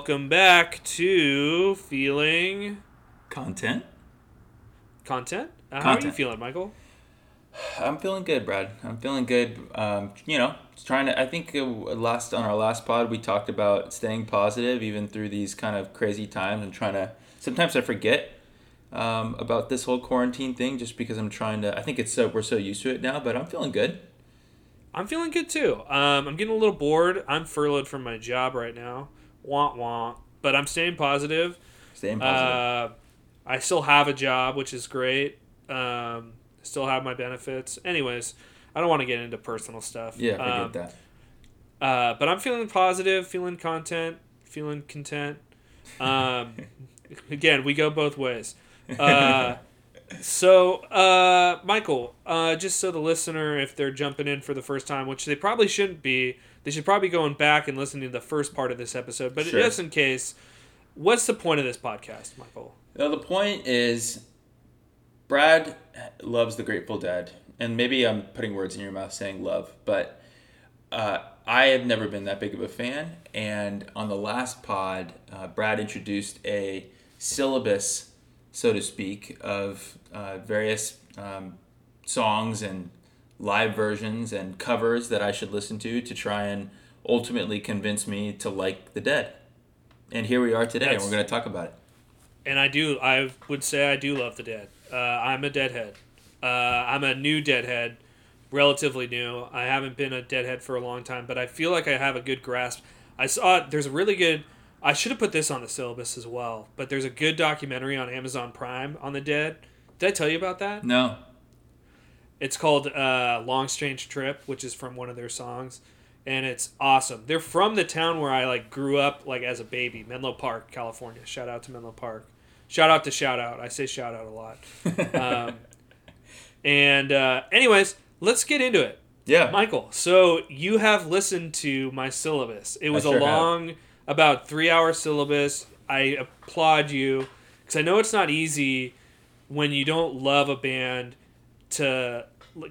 Welcome back to Feeling Content. Content. Uh, How are you Content. feeling, Michael? I'm feeling good, Brad. I'm feeling good. Um, you know, just trying to. I think uh, last on our last pod we talked about staying positive even through these kind of crazy times and trying to. Sometimes I forget um, about this whole quarantine thing just because I'm trying to. I think it's so we're so used to it now, but I'm feeling good. I'm feeling good too. Um, I'm getting a little bored. I'm furloughed from my job right now. Wah want. But I'm staying positive. Staying positive. Uh, I still have a job, which is great. Um, still have my benefits. Anyways, I don't want to get into personal stuff. yeah, forget Um, that. Uh, but I'm feeling positive, feeling content, feeling content. Um, again, we go both ways. Uh, so, uh, Michael, uh, just so the listener, if they're jumping in for the first time, which they probably shouldn't be, they should probably going back and listening to the first part of this episode. But Sure. just in case, what's the point of this podcast, Michael? Now the point is, Brad loves the Grateful Dead, and maybe I'm putting words in your mouth saying love, but uh, I have never been that big of a fan. And on the last pod, uh, Brad introduced a syllabus, so to speak, of uh, various um, songs and live versions and covers that I should listen to to try and ultimately convince me to like the Dead. And here we are today, and we're going to talk about it. And I do, I would say I do love the Dead. Uh, I'm a Deadhead. Uh, I'm a new Deadhead, relatively new. I haven't been a Deadhead for a long time, but I feel like I have a good grasp. I saw there's a really good. I should have put this on the syllabus as well, but there's a good documentary on Amazon Prime on the Dead. Did I tell you about that? No. It's called uh, "Long Strange Trip," which is from one of their songs, and it's awesome. They're from the town where I like grew up, like as a baby, Menlo Park, California. Shout out to Menlo Park. Shout out to shout out. I say shout out a lot. Um, and uh, anyways, let's get into it, Yeah. Michael. So you have listened to my syllabus. It was sure a have. long, about three hour syllabus. I applaud you because I know it's not easy when you don't love a band to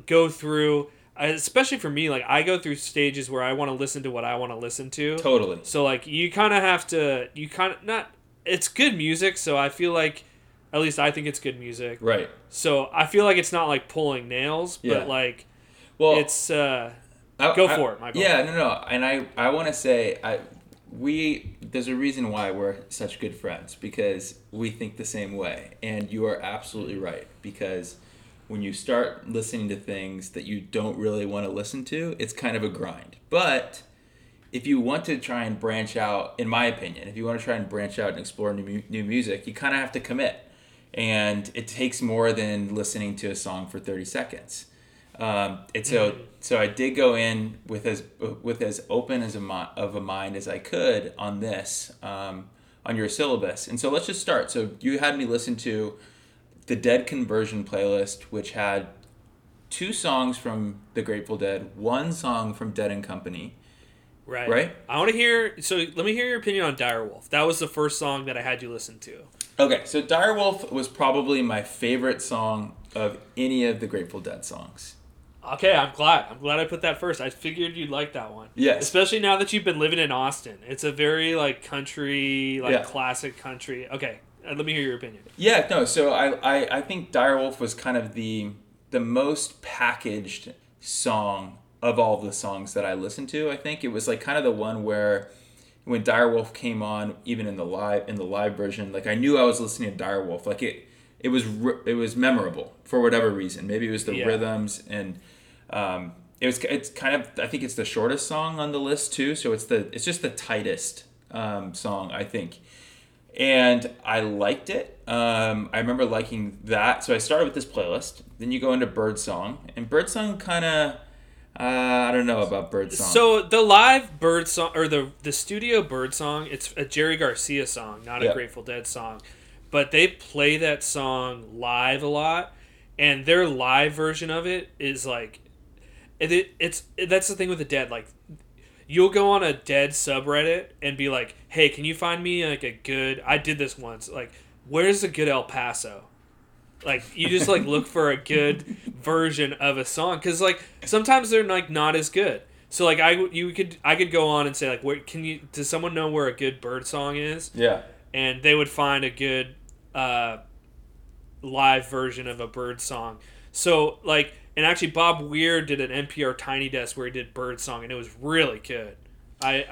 go through especially for me like i go through stages where i want to listen to what i want to listen to Totally. so like you kind of have to you kind of not it's good music so i feel like at least i think it's good music Right. so i feel like it's not like pulling nails Yeah. but like Well, it's uh I- go I- for it, Michael. Yeah, no, no, and I, I want to say, I, we, there's a reason why we're such good friends because we think the same way, and you are absolutely right because when you start listening to things that you don't really want to listen to, it's kind of a grind. But if you want to try and branch out, in my opinion, if you want to try and branch out and explore new, new music, you kind of have to commit. And it takes more than listening to a song for 30 seconds. Um, and so, so I did go in with as with as open as a mi- of a mind as I could on this um, on your syllabus. And so let's just start. So you had me listen to the Dead Conversion playlist, which had two songs from the Grateful Dead, one song from Dead and Company. right Right. i want to hear so let me hear your opinion on direwolf that was the first song that i had you listen to Okay, so Direwolf was probably my favorite song of any of the Grateful Dead songs. Okay, I'm glad. I'm glad I put that first. I figured you'd like that one. Yes. Especially now that you've been living in Austin. It's a very like country, like Yeah. classic country. Okay, let me hear your opinion. Yeah, no. So I, I, I think Direwolf was kind of the the most packaged song of all the songs that I listened to. I think it was like kind of the one where when Direwolf came on, even in the live in the live version, like I knew I was listening to Direwolf. Like it it was it was memorable for whatever reason. Maybe it was the Yeah. rhythms and um, it was it's kind of I think it's the shortest song on the list too. So it's the it's just the tightest um, song I think and I liked it. Um, I remember liking that. So I started with this playlist. Then you go into Birdsong, and Birdsong kind of, uh, I don't know about Birdsong. So the live bird song or the the studio bird song, it's a Jerry Garcia song, not a Yeah. Grateful Dead song. But they play that song live a lot and their live version of it is like it it's that's the thing with the dead like you'll go on a dead subreddit and be like, "Hey, can you find me like a good I did this once. Like, where's a good El Paso?" Like you just like look for a good version of a song cuz like sometimes they're like not as good. So like I you could I could go on and say like where can you does someone know where a good bird song is? Yeah. And they would find a good uh, live version of a bird song. So like and actually Bob Weir did an NPR Tiny Desk where he did bird song and it was really good. I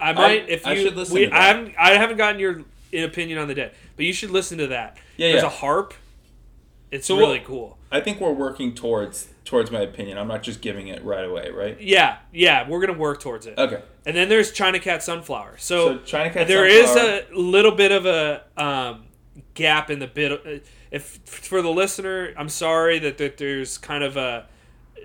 I, I might if you I should listen we, to that. I haven't I haven't gotten your opinion on the dead, but you should listen to that. Yeah, There's yeah. a harp. It's So really cool. I think we're working towards towards my opinion. I'm not just giving it right away, right? Yeah, yeah, we're gonna work towards it. Okay. And then there's China Cat Sunflower. So So, China Cat there is Sunflower- a little bit of a um, gap in the bit. If for the listener, I'm sorry that, that there's kind of a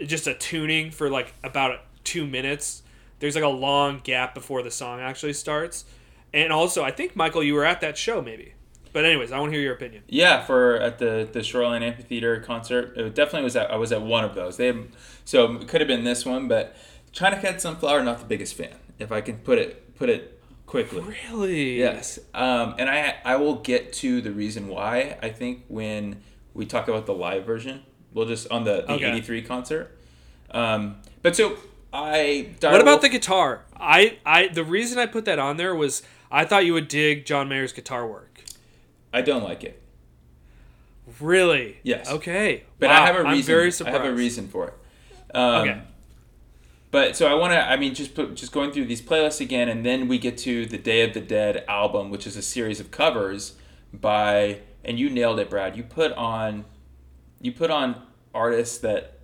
just a tuning for like about two minutes. There's like a long gap before the song actually starts. And also, I think Michael, you were at that show maybe. But anyways, I want to hear your opinion. Yeah, for at the the Shoreline Amphitheater concert, it definitely was. At, I was at one of those. They have, so it could have been this one, but China Cat Sunflower, not the biggest fan. If I can put it put it quickly. Really? Yes, um, and I I will get to the reason why. I think when we talk about the live version, we'll just on the the Okay. '83 concert. Um, but so I. What about the guitar? I, I the reason I put that on there was I thought you would dig John Mayer's guitar work. I don't like it, Really? Yes. Okay. but Wow, I have a I'm reason. very I have a reason for it. Um, Okay. But so I want to. I mean, just put, just going through these playlists again, and then we get to the Day of the Dead album, which is a series of covers by. And you nailed it, Brad. You put on, you put on artists that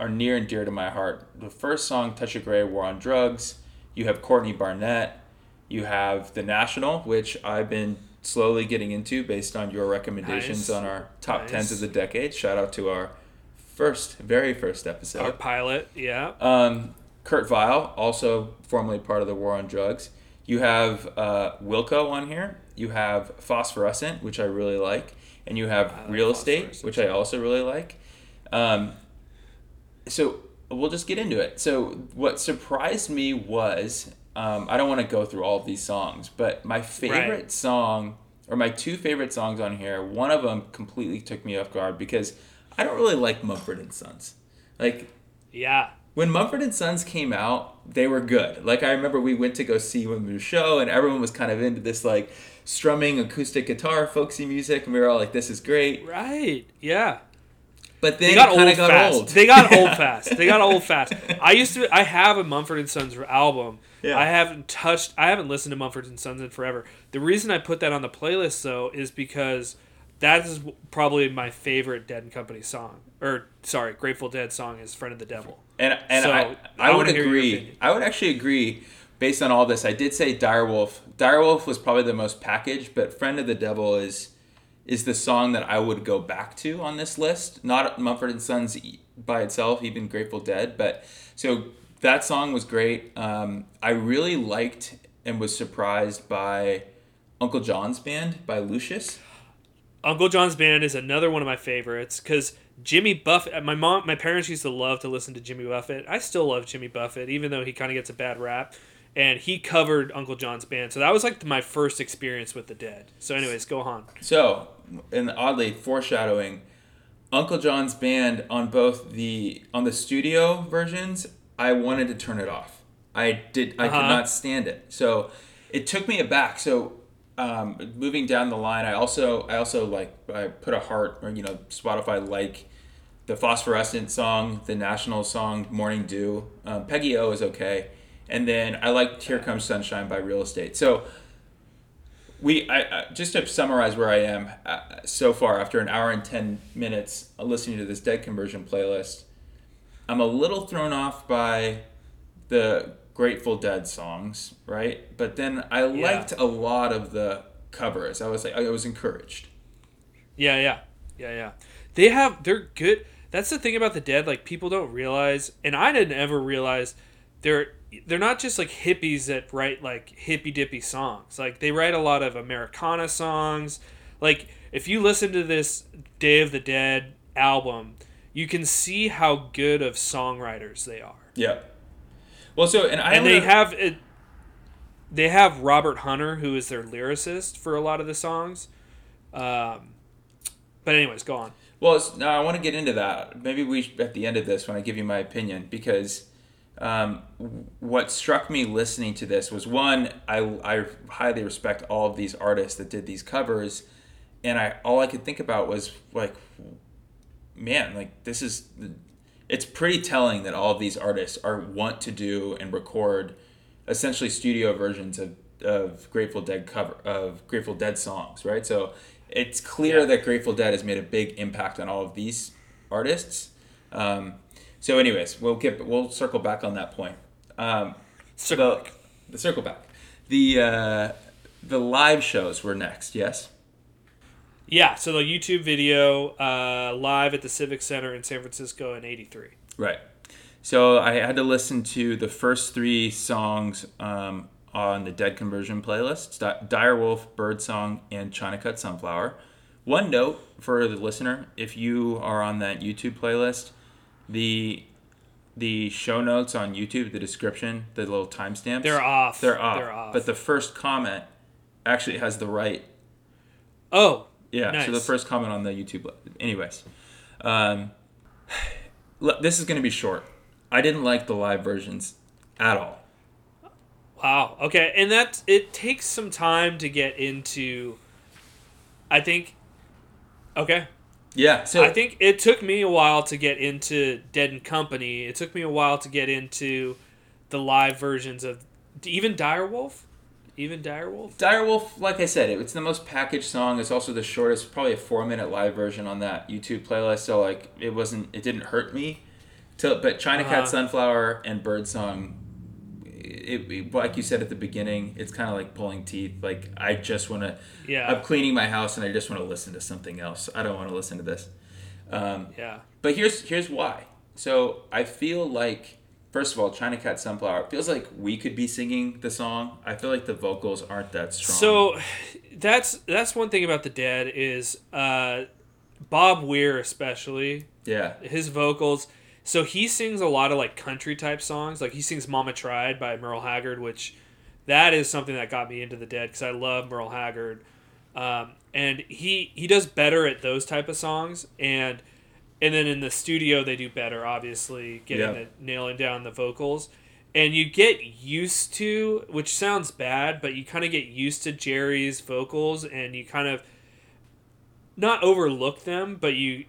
are near and dear to my heart. The first song, "Touch of Grey," War on Drugs. You have Courtney Barnett. You have The National, which I've been slowly getting into based on your recommendations Nice. on our top Nice. tens of the decade. Shout out to our first, very first episode. Our pilot, yeah. Um, Kurt Vile, also formerly part of the War on Drugs. You have uh, Wilco on here. You have Phosphorescent, which I really like, and you have like Real Estate, which I also really like. Um, so we'll just get into it. So what surprised me was um, I don't want to go through all of these songs, but my favorite Right. song or my two favorite songs on here, one of them completely took me off guard because I don't really like Mumford and Sons. Like Yeah. When Mumford and Sons came out, they were good. Like I remember we went to go see one the show, and everyone was kind of into this like strumming acoustic guitar, folksy music, and we were all like, "This is great." Right. Yeah. But then They got old got fast. old. They got old fast. They got old fast. I used to. I have a Mumford and Sons album. Yeah. I haven't touched. I haven't listened to Mumford and Sons in forever. The reason I put that on the playlist though is because that is probably my favorite Dead and Company song. Or sorry, Grateful Dead song is "Friend of the Devil." And and So, I, I I would hear your agree. I would actually agree based on all this. I did say Direwolf. Direwolf was probably the most packaged, but Friend of the Devil is is the song that I would go back to on this list. Not Mumford and Sons by itself, even Grateful Dead, but so that song was great. Um, I really liked and was surprised by Uncle John's Band by Lucius. Uncle John's Band is another one of my favorites because Jimmy Buffett. My mom, my parents used to love to listen to Jimmy Buffett. I still love Jimmy Buffett, even though he kind of gets a bad rap. And he covered Uncle John's Band, so that was like my first experience with the Dead. So, anyways, go on. So, and oddly foreshadowing, Uncle John's band on both the on the studio versions, I wanted to turn it off. I did. I could Uh-huh. not stand it. So, it took me aback. So, um, moving down the line, I also I also like I put a heart or you know Spotify like the phosphorescent song, the national song "Morning Dew." Um, Peggy O is okay, and then I liked "Here Comes Sunshine" by Real Estate. So we I, I just to summarize where I am uh, so far after an hour and 10 minutes listening to this dead conversion playlist I'm a little thrown off by the Grateful Dead songs right but then I Yeah. liked a lot of the covers I was like I was encouraged Yeah, yeah, yeah, yeah. They have they're good. That's the thing about the Dead. Like people don't realize, and I didn't ever realize they're they're not just like hippies that write like hippy dippy songs. Like they write a lot of Americana songs. Like if you listen to this Day of the Dead album, you can see how good of songwriters they are. yeah well so and I and they have it. They have Robert Hunter, who is their lyricist for a lot of the songs. Um, but anyways, go on. Well, now I want to get into that. Maybe we at the end of this when I give you my opinion because um, what struck me listening to this was one, I, I highly respect all of these artists that did these covers, and I all I could think about was like, man, like this is, it's pretty telling that all of these artists are want to do and record, essentially studio versions of of Grateful Dead cover of Grateful Dead songs, right? So it's clear Yeah. that Grateful Dead has made a big impact on all of these artists. Um, so, anyways, we'll get we'll circle back on that point. Um, Circle the, the circle back. The uh, the live shows were next. Yes. Yeah, so the YouTube video uh, live at the Civic Center in San Francisco in '83. Right. So I had to listen to the first three songs um, on the Dead Conversion playlist: Di- Dire Wolf, Birdsong, and China Cat Sunflower. One note for the listener: if you are on that YouTube playlist, the the show notes on YouTube, the description, the little timestamps, They're off. They're off. They're off. But the first comment actually has the right oh, Yeah, Nice. so the first comment on the YouTube. Anyways, um, this is going to be short. I didn't like the live versions at all. Wow. Okay, and that it takes some time to get into. I think. Okay, Yeah, so I think it took me a while to get into Dead and Company. It took me a while to get into the live versions of even Direwolf, even Direwolf. Direwolf, like I said, it's the most packaged song. It's also the shortest, probably a four minute live version on that YouTube playlist. So like, it wasn't, it didn't hurt me. To, but China Cat Uh-huh. Sunflower and Birdsong, it, it, like you said at the beginning, it's kind of like pulling teeth. Like I just want to, Yeah. I'm cleaning my house and I just want to listen to something else. I don't want to listen to this. Um, Yeah. But here's here's why. So I feel like first of all, China Cat Sunflower it feels like we could be singing the song. I feel like the vocals aren't that strong. So that's that's one thing about the Dead is uh, Bob Weir especially yeah, his vocals. So he sings a lot of like country type songs. Like he sings "Mama Tried" by Merle Haggard, which that is something that got me into the Dead because I love Merle Haggard. Um, and he he does better at those type of songs and and then in the studio they do better obviously getting Yeah. the nailing down the vocals and you get used to which sounds bad but you kind of get used to jerry's vocals and you kind of not overlook them but you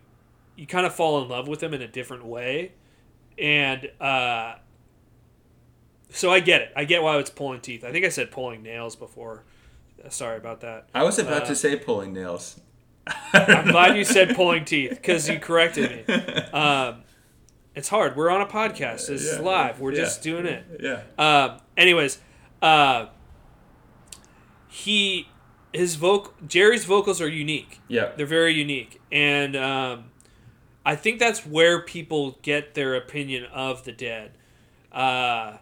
you kind of fall in love with them in a different way and uh so i get it i get why it's pulling teeth i think i said pulling nails before sorry about that I was about Uh, to say pulling nails. I'm glad you said pulling teeth because you corrected me. Um, it's hard. We're on a podcast. This is live. We're Yeah. just doing it. Yeah. Um, anyways, uh, he his vocal Jerry's vocals are unique. Yeah. They're very unique, and um, I think that's where people get their opinion of the Dead. Uh,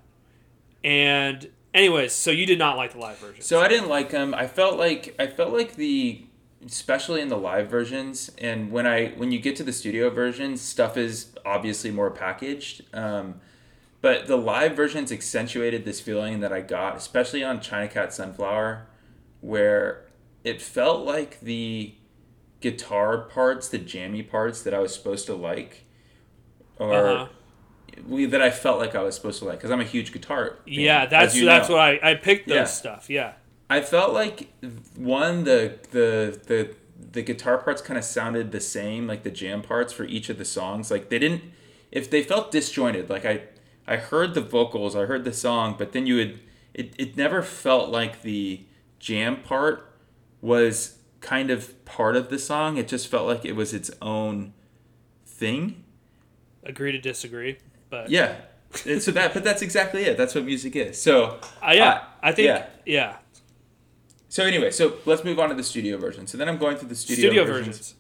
and anyways, so you did not like the live version. So I didn't like them. I felt like I felt like the especially in the live versions and when I when you get to the studio versions, stuff is obviously more packaged. Um, but the live versions accentuated this feeling that I got, especially on China Cat Sunflower, where it felt like the guitar parts, the jammy parts that I was supposed to like, or Uh-huh. we, that I felt like I was supposed to like, because I'm a huge guitar. fan, yeah, that's that's know. what I I picked those Yeah. stuff. Yeah. I felt like one the the the the guitar parts kind of sounded the same, like the jam parts for each of the songs. Like they didn't, if they felt disjointed. Like I I heard the vocals, I heard the song, but then you would it it never felt like the jam part was kind of part of the song. It just felt like it was its own thing. Agree to disagree, but Yeah. So that, but that's exactly it. That's what music is. So, Uh, yeah, uh, I think yeah. yeah. So anyway, so let's move on to the studio version. So then I'm going through the studio, Studio, versions. versions.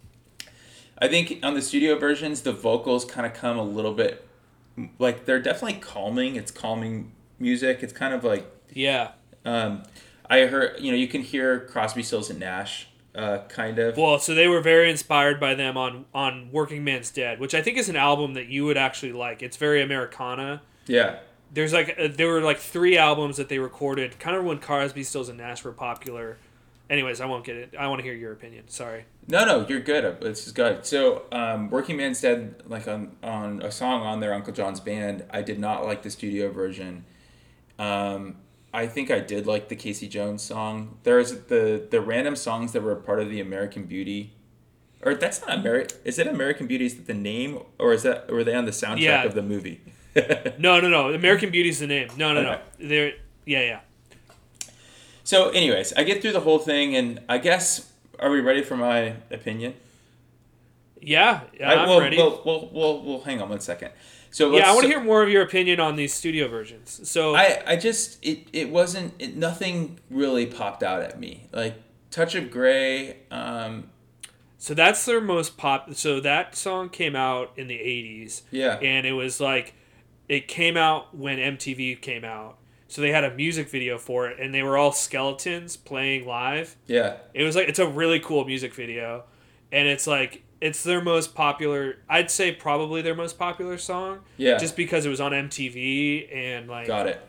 I think on the studio versions, the vocals kind of come a little bit like they're definitely calming. It's calming music. It's kind of like Yeah. um, I heard. You know, you can hear Crosby, Stills, and Nash, uh, kind of. Well, so they were very inspired by them on on Working Man's Dead, which I think is an album that you would actually like. It's very Americana. yeah, There's like uh, there were like three albums that they recorded kind of when Crosby, Stills, and Nash were popular, anyways, I won't get it. I want to hear your opinion. Sorry. No, no, you're good. This is good. So, um, Working Man's Dead, like on on a song on their Uncle John's band, I did not like the studio version. Um, I think I did like the Casey Jones song. There's the the random songs that were part of the American Beauty, or that's not American. Is it American Beauty? Is that the name, or is that were they on the soundtrack Yeah. of the movie? No, no, no. American Beauty's the name. No, no, no. Okay. They're yeah, yeah. So, anyways, I get through the whole thing, and I guess are we ready for my opinion? Yeah, yeah I, I'm well, ready. Well, well, well, well, hang on one second. So yeah, I want so- to hear more of your opinion on these studio versions. So I, I just it, it wasn't it, nothing really popped out at me like touch of gray um So that's their most pop. So that song came out in the '80s, yeah and it was like, it came out when MTV came out. So they had a music video for it, and they were all skeletons playing live. yeah It was like it's a really cool music video, and it's like it's their most popular. I'd say probably their most popular song, yeah just because it was on MTV and like. got it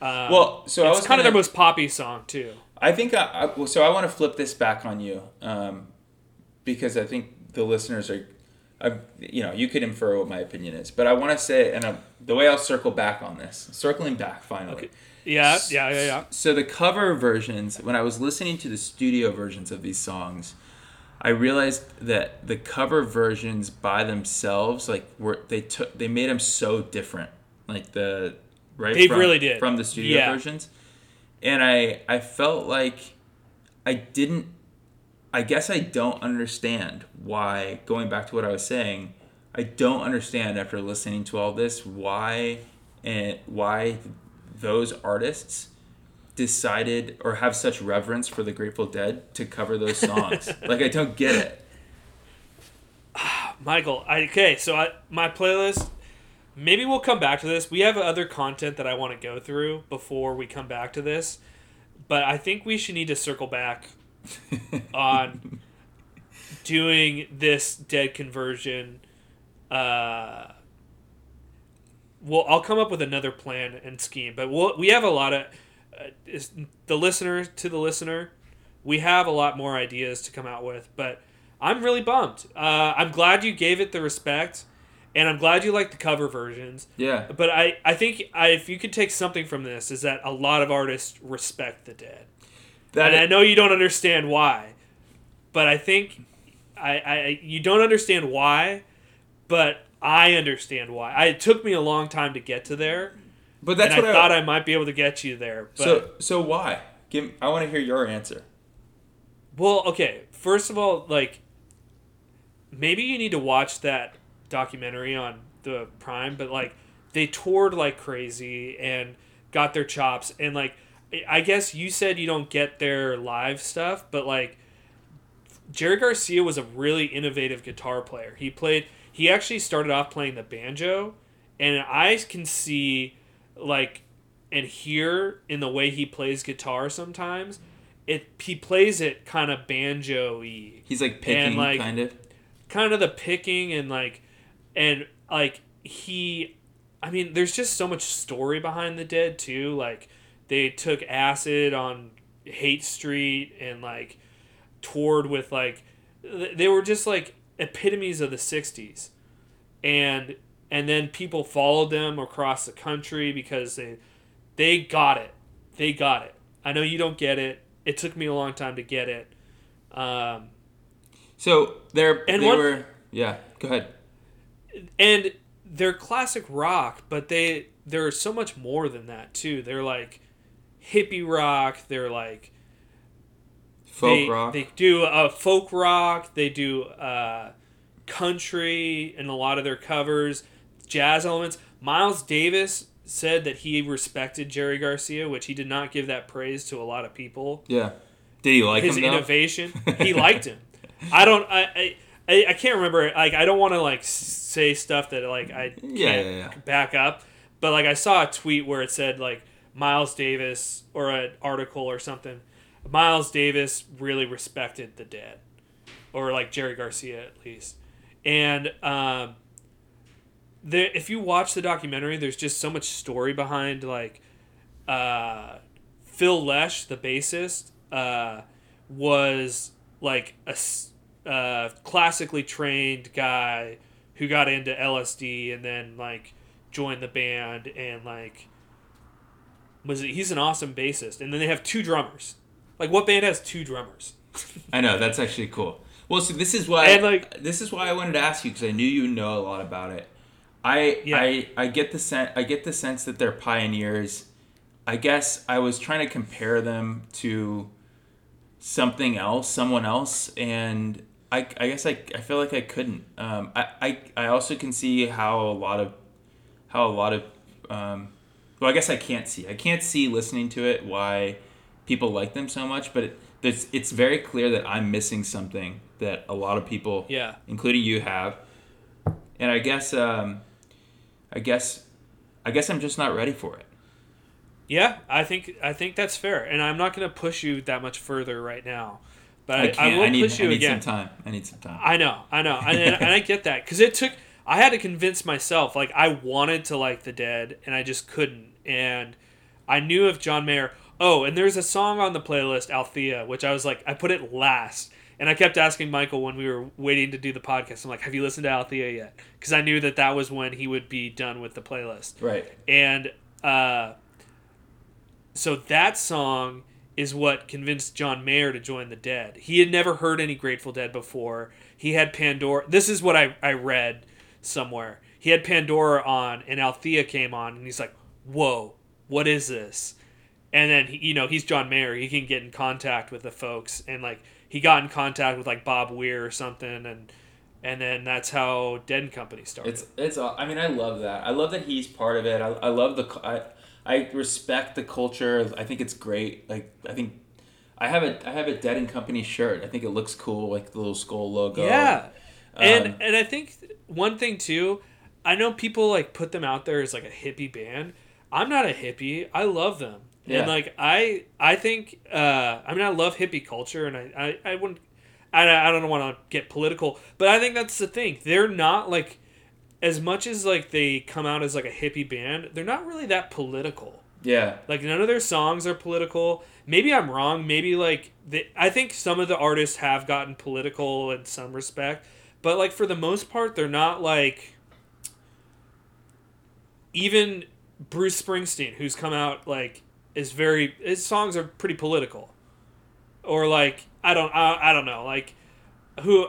Um, well so I it's was kind of their most poppy song too. I think I, I so I want to flip this back on you um because I think the listeners are I, you know you could infer what my opinion is but I want to say and i the way I'll circle back on this circling back finally Okay. Yeah, yeah, yeah, yeah. So the cover versions, when I was listening to the studio versions of these songs, I realized that the cover versions by themselves, like were they took they made them so different, like the right. They from, really did. from the studio Yeah. versions, and I I felt like I didn't. I guess I don't understand why. Going back to what I was saying, I don't understand after listening to all this why and why those artists decided or have such reverence for the Grateful Dead to cover those songs. like I don't get it. Michael, I, okay, so I, my playlist. Maybe we'll come back to this. We have other content that I want to go through before we come back to this, but I think we should need to circle back on doing this dead conversion. Uh, well, I'll come up with another plan and scheme, but we'll, we have a lot of is the listener to the listener. We have a lot more ideas to come out with, but I'm really bummed. Uh, I'm glad you gave it the respect, and I'm glad you like the cover versions. Yeah. But I, I think I, if you could take something from this, is that a lot of artists respect the dead. That and I know you don't understand why, but I think I, I you don't understand why, but I understand why. I, it took me a long time to get to there, but that's and what I thought I might be able to get you there. But so so why? Give I want to hear your answer. well, okay. First of all, like maybe you need to watch that documentary on the Prime, but like they toured like crazy and got their chops and like I guess you said you don't get their live stuff, but like Jerry Garcia was a really innovative guitar player. He played he actually started off playing the banjo and I can see like and hear in the way he plays guitar sometimes it he plays it kind of banjo-y. He's like picking like, kind of. kind of the picking and like and like he i mean there's just so much story behind the dead too. Like they took acid on Haight Street and like toured with like they were just like epitomes of the 60s and and then people followed them across the country because they they got it they got it i know you don't get it it took me a long time to get it um, So they're And they one- were yeah. Go ahead. and they're classic rock, but they they're so much more than that too. They're like hippie rock. They're like Folk they, rock. They do uh, folk rock. They do uh, country in a lot of their covers, jazz elements. Miles Davis said that he respected Jerry Garcia, which he did not give that praise to a lot of people. yeah. Did he like His innovation, he liked him. I don't. I. I, I can't remember. Like I don't want to like say stuff that like I can't Yeah, yeah, yeah. back up. But like I saw a tweet where it said like Miles Davis or an article or something. Miles Davis really respected the dead, or like Jerry Garcia at least. And um, the if you watch the documentary, there's just so much story behind like uh, Phil Lesh, the bassist. Uh, was like a uh, classically trained guy who got into LSD and then like joined the band and like was he's an awesome bassist and then they have two drummers. Like what band has two drummers? I know that's actually cool. Well, so this is why And, like- this is why I wanted to ask you because I knew you know a lot about it. I Yeah. I I get the sense I get the sense that they're pioneers. I guess I was trying to compare them to something else, someone else, and I, I guess I, I feel like I couldn't. Um, I, I I also can see how a lot of how a lot of um, well I guess I can't see I can't see listening to it why people like them so much, but it, it's it's very clear that I'm missing something that a lot of people, Yeah. including you, have, and I guess um, I guess I guess I'm just not ready for it. Yeah, I think I think that's fair, and I'm not going to push you that much further right now. But I I, I, will I need, push you I need again. some time. I need some time. I know, I know, and, and, and I get that because it took. I had to convince myself, like I wanted to like the Dead, and I just couldn't. And I knew if John Mayer. Oh, and there's a song on the playlist, Althea, which I was like, I put it last, and I kept asking Michael when we were waiting to do the podcast. I'm like, Have you listened to Althea yet? Because I knew that that was when he would be done with the playlist. right. And uh, so that song is what convinced John Mayer to join the Dead. He had never heard any Grateful Dead before. He had Pandora. This is what I, I read somewhere. He had Pandora on, and Althea came on, and he's like, "Whoa, what is this?" And then he, you know he's John Mayer. He can get in contact with the folks, and like he got in contact with like Bob Weir or something, and and then that's how Dead and Company started. It's it's. I mean, I love that. I love that he's part of it. I, I love the. I I respect the culture. I think it's great. Like I think. I have a I have a Dead and Company shirt. I think it looks cool, like the little skull logo. Yeah. And Um, and I think one thing too, I know people like put them out there as like a hippie band. I'm not a hippie. I love them. Yeah. And like I I think uh I mean I love hippie culture and I I, I wouldn't I, I don't want to get political, but I think that's the thing. They're not like as much as like they come out as like a hippie band, they're not really that political. Yeah. Like none of their songs are political. Maybe I'm wrong. Maybe like they, I think some of the artists have gotten political in some respect, but like for the most part, they're not like even Bruce Springsteen, who's come out like is very his songs are pretty political, or like I don't I, I don't know like who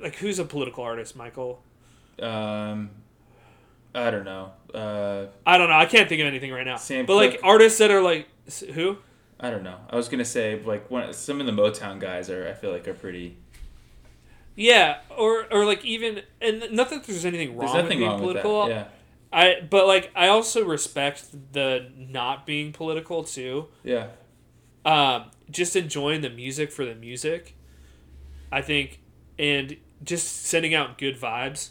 like who's a political artist, Michael. Um, I don't know. Uh, I don't know. I can't think of anything right now. Sam but like artists that are like who? I don't know. I was gonna say like one some of the Motown guys are. I feel like are pretty. Yeah, or or like even and not that there's anything wrong There's with being wrong political. with that. I but like I also respect the not being political too. Yeah. Um, just enjoying the music for the music. I think, and just sending out good vibes.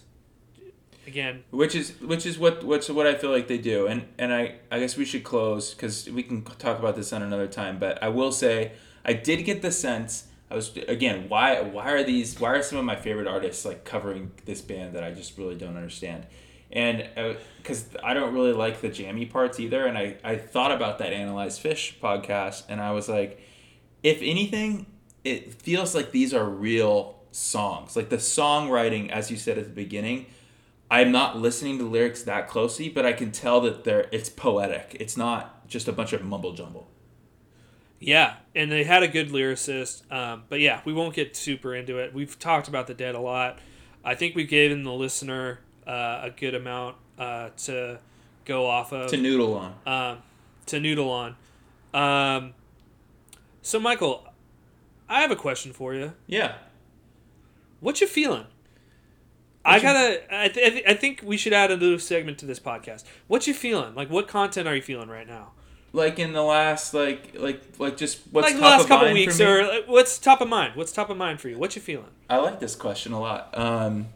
Again, which is which is what what's what I feel like they do, and and I I guess we should close because we can talk about this on another time. But I will say I did get the sense I was again why why are these why are some of my favorite artists like covering this band that I just really don't understand, and because I don't really like the jammy parts either, and I I thought about that analyze Phish podcast, and I was like, if anything, it feels like these are real songs, like the songwriting, as you said at the beginning. I'm not listening to lyrics that closely, but I can tell that they're it's poetic. It's not just a bunch of mumble jumble. yeah, and they had a good lyricist. Um, but yeah, we won't get super into it. We've talked about the dead a lot. I think we've given the listener uh, a good amount uh, to go off of. To noodle on. um, to noodle on. Um, so, Michael, I have a question for you. Yeah. What you feeling? I gotta. I, th- I, th- I think we should add a new segment to this podcast. What you feeling? Like, what content are you feeling right now? Like in the last like like like just what's like the top last of couple mind weeks, or like, what's top of mind? What's top of mind for you? What you feeling? I like this question a lot. Um,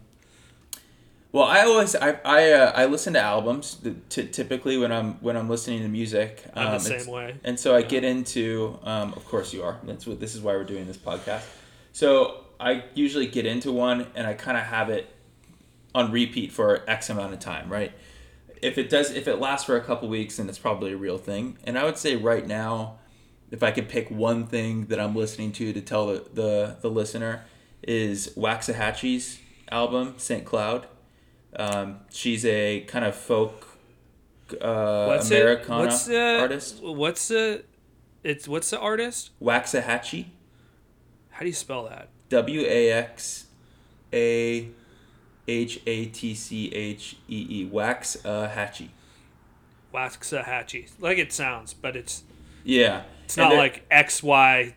well, I always I I, uh, I listen to albums t- typically when I'm when I'm listening to music. I'm Um, the same way. And so I Yeah. get into, um, of course you are. That's what this is why we're doing this podcast. So I usually get into one and I kind of have it on repeat for X amount of time, right? If it does, if it lasts for a couple weeks, then it's probably a real thing. And I would say right now, if I could pick one thing that I'm listening to to tell the the, the listener is Waxahatchee's album St. Cloud. Um, she's a kind of folk uh, What's Americana it? What's the artist. What's the? It's what's the artist? Waxahatchee. How do you spell that? W A X A H A T C H E E. Waxahatchee. Waxahatchee. Like it sounds, but it's Yeah. it's And not like X Y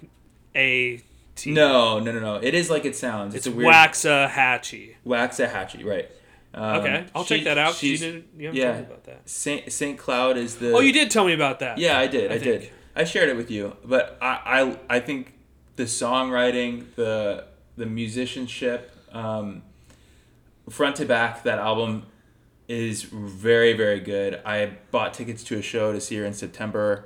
A T. No, no, no, no. It is like it sounds. It's, it's a weird Waxahatchee. Waxahatchee, right? Um, Okay, I'll she- check that out. You she's- didn't. You haven't yeah. about that. Saint Saint Cloud is the. Oh, you did tell me about that. Yeah, I did. I, I did. I shared it with you, but I, I, I think the songwriting, the the musicianship, um, front to back, that album is very very good. I bought tickets to a show to see her in September.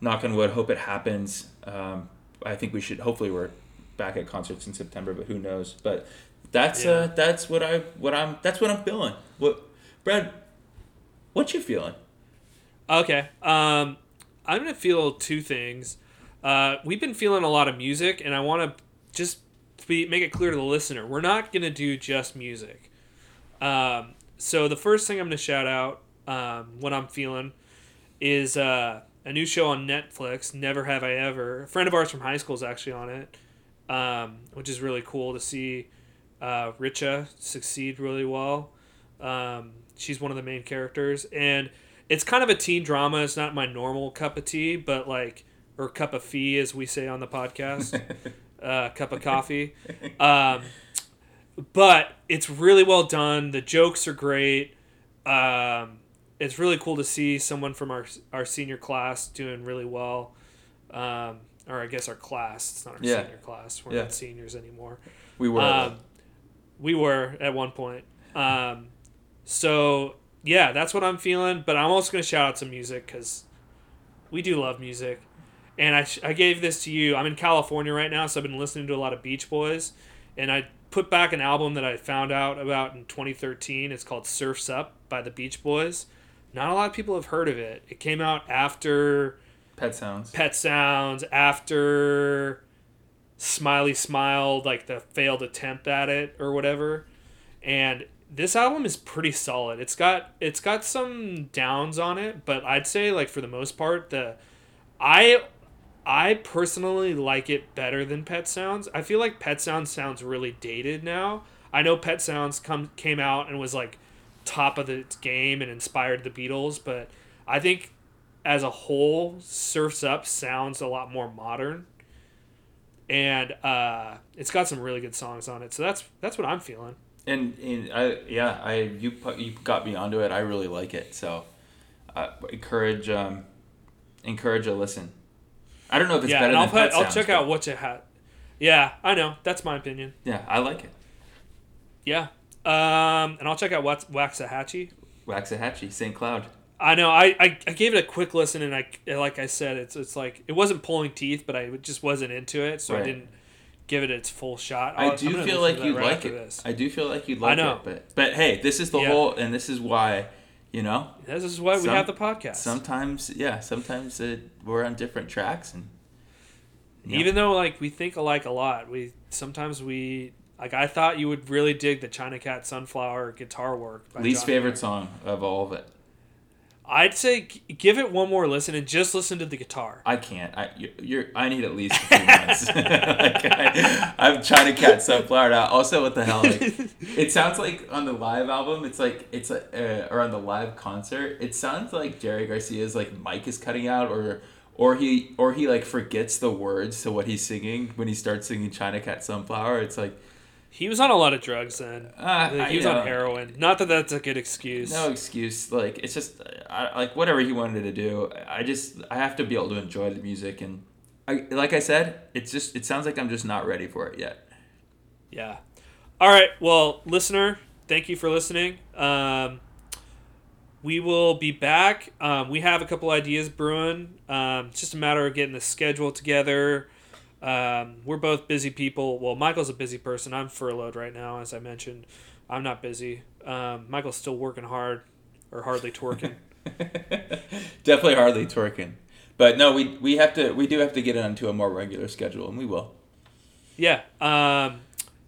Knock on wood. Hope it happens. Um, I think we should. Hopefully, we're back at concerts in September, but who knows? But that's Yeah. uh that's what I what I'm that's what I'm feeling. What, Brad? What you feeling? Okay. Um, I'm gonna feel two things. Uh, we've been feeling a lot of music, and I want to just be, make it clear to the listener: we're not gonna do just music. Um, so the first thing I'm gonna shout out, um, what I'm feeling, is uh, a new show on Netflix. Never have I ever. A friend of ours from high school is actually on it, um, which is really cool to see. Uh, Richa succeed really well. Um, she's one of the main characters, and it's kind of a teen drama. It's not my normal cup of tea, but like or cup of fee, as we say on the podcast, uh, cup of coffee. Um, but it's really well done. The jokes are great. Um, it's really cool to see someone from our our senior class doing really well. Um, or I guess our class. It's not our Yeah. senior class. We're Yeah. not seniors anymore. We were. Um, we were at one point. Um, so yeah, that's what I'm feeling. But I'm also gonna shout out some music because we do love music. And I, sh- I gave this to you. I'm in California right now, so I've been listening to a lot of Beach Boys. And I put back an album that I found out about in 2013. It's called Surfs Up by the Beach Boys. Not a lot of people have heard of it. It came out after Pet Sounds. Pet Sounds, after Smiley Smiled, like the failed attempt at it or whatever. And this album is pretty solid. It's got it's got some downs on it, but I'd say like for the most part the I I personally like it better than Pet Sounds. I feel like Pet Sounds sounds really dated now. I know Pet Sounds come came out and was like top of the game and inspired the Beatles, but I think as a whole, Surfs Up sounds a lot more modern, and uh, it's got some really good songs on it. So that's that's what I'm feeling. And, and I yeah I you put, you got me onto it. I really like it. So uh, encourage um, encourage a listen. I don't know if it's yeah, better and I'll put, I'll Sounds, check but- out what you had. Yeah, I know. That's my opinion. Yeah, I like it. Yeah. Um, and I'll check out Wax- Waxahatchee. Waxahatchee, St. Cloud. I know. I, I, I gave it a quick listen, and I like I said, it's it's like it wasn't pulling teeth, but I just wasn't into it, so Right. I didn't give it its full shot. I I'll- I'm do feel like you'd right like it. This. I do feel like you'd like know. it. But but hey, this is the Yeah. whole, and this is why, you know, This is why we have the podcast. sometimes yeah, sometimes uh, we're on different tracks and. Even though like we think alike a lot, we sometimes we like I thought you would really dig the China Cat Sunflower guitar work. Least Johnny favorite Mayer. song of all of it. I'd say give it one more listen and just listen to the guitar. I can't. I you're, I need at least a few months. like I, I'm trying to catch sunflower out. Also, what the hell? Like, it sounds like on the live album. It's like it's a, uh, or on the live concert. It sounds like Jerry Garcia's like mic is cutting out, or or he or he like forgets the words to what he's singing when he starts singing China Cat Sunflower. It's like He was on a lot of drugs then. uh, Like, he was know. on heroin. Not that that's a good excuse. No excuse. Like it's just I, like whatever he wanted to do. I just I have to be able to enjoy the music and I like I said, it's just it sounds like I'm just not ready for it yet. Yeah. All right. Well, listener, thank you for listening. Um, we will be back. Um, we have a couple ideas brewing. Um, it's just a matter of getting the schedule together. Um, we're both busy people. Well, Michael's a busy person. I'm furloughed right now, as I mentioned. I'm not busy. Um, Michael's still working hard, or hardly twerking. Definitely hardly twerking. But no, we we have to we do have to get onto a more regular schedule, and we will. Yeah. Um,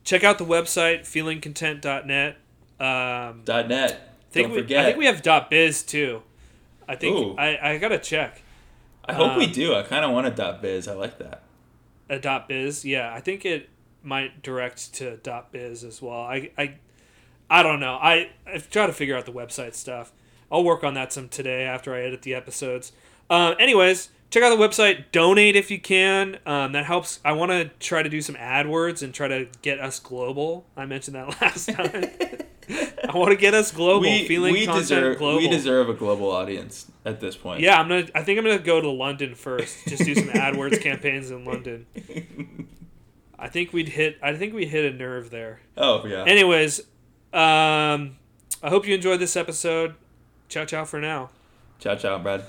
check out the website feelingcontent.net. Um, Dot net. think Don't we, forget. I think we have dot .biz too. I think Ooh. I, I gotta check. I hope we um, do. I kind of want a dot biz. I like that. A dot .biz, yeah. I think it might direct to dot .biz as well. I I, I don't know. I I've to figure out the website stuff. I'll work on that some today after I edit the episodes. Uh, anyways, check out the website. Donate if you can. Um, that helps. I want to try to do some AdWords and try to get us global. I mentioned that last time. I want to get us global. we feeling we content deserve global. we deserve a global audience at this point. Yeah, I'm gonna. I think I'm gonna go to London first. Just do some AdWords campaigns in London. I think we'd hit. I think we hit a nerve there. Oh yeah. Anyways, um, I hope you enjoyed this episode. Ciao, ciao for now. ciao ciao, Brad.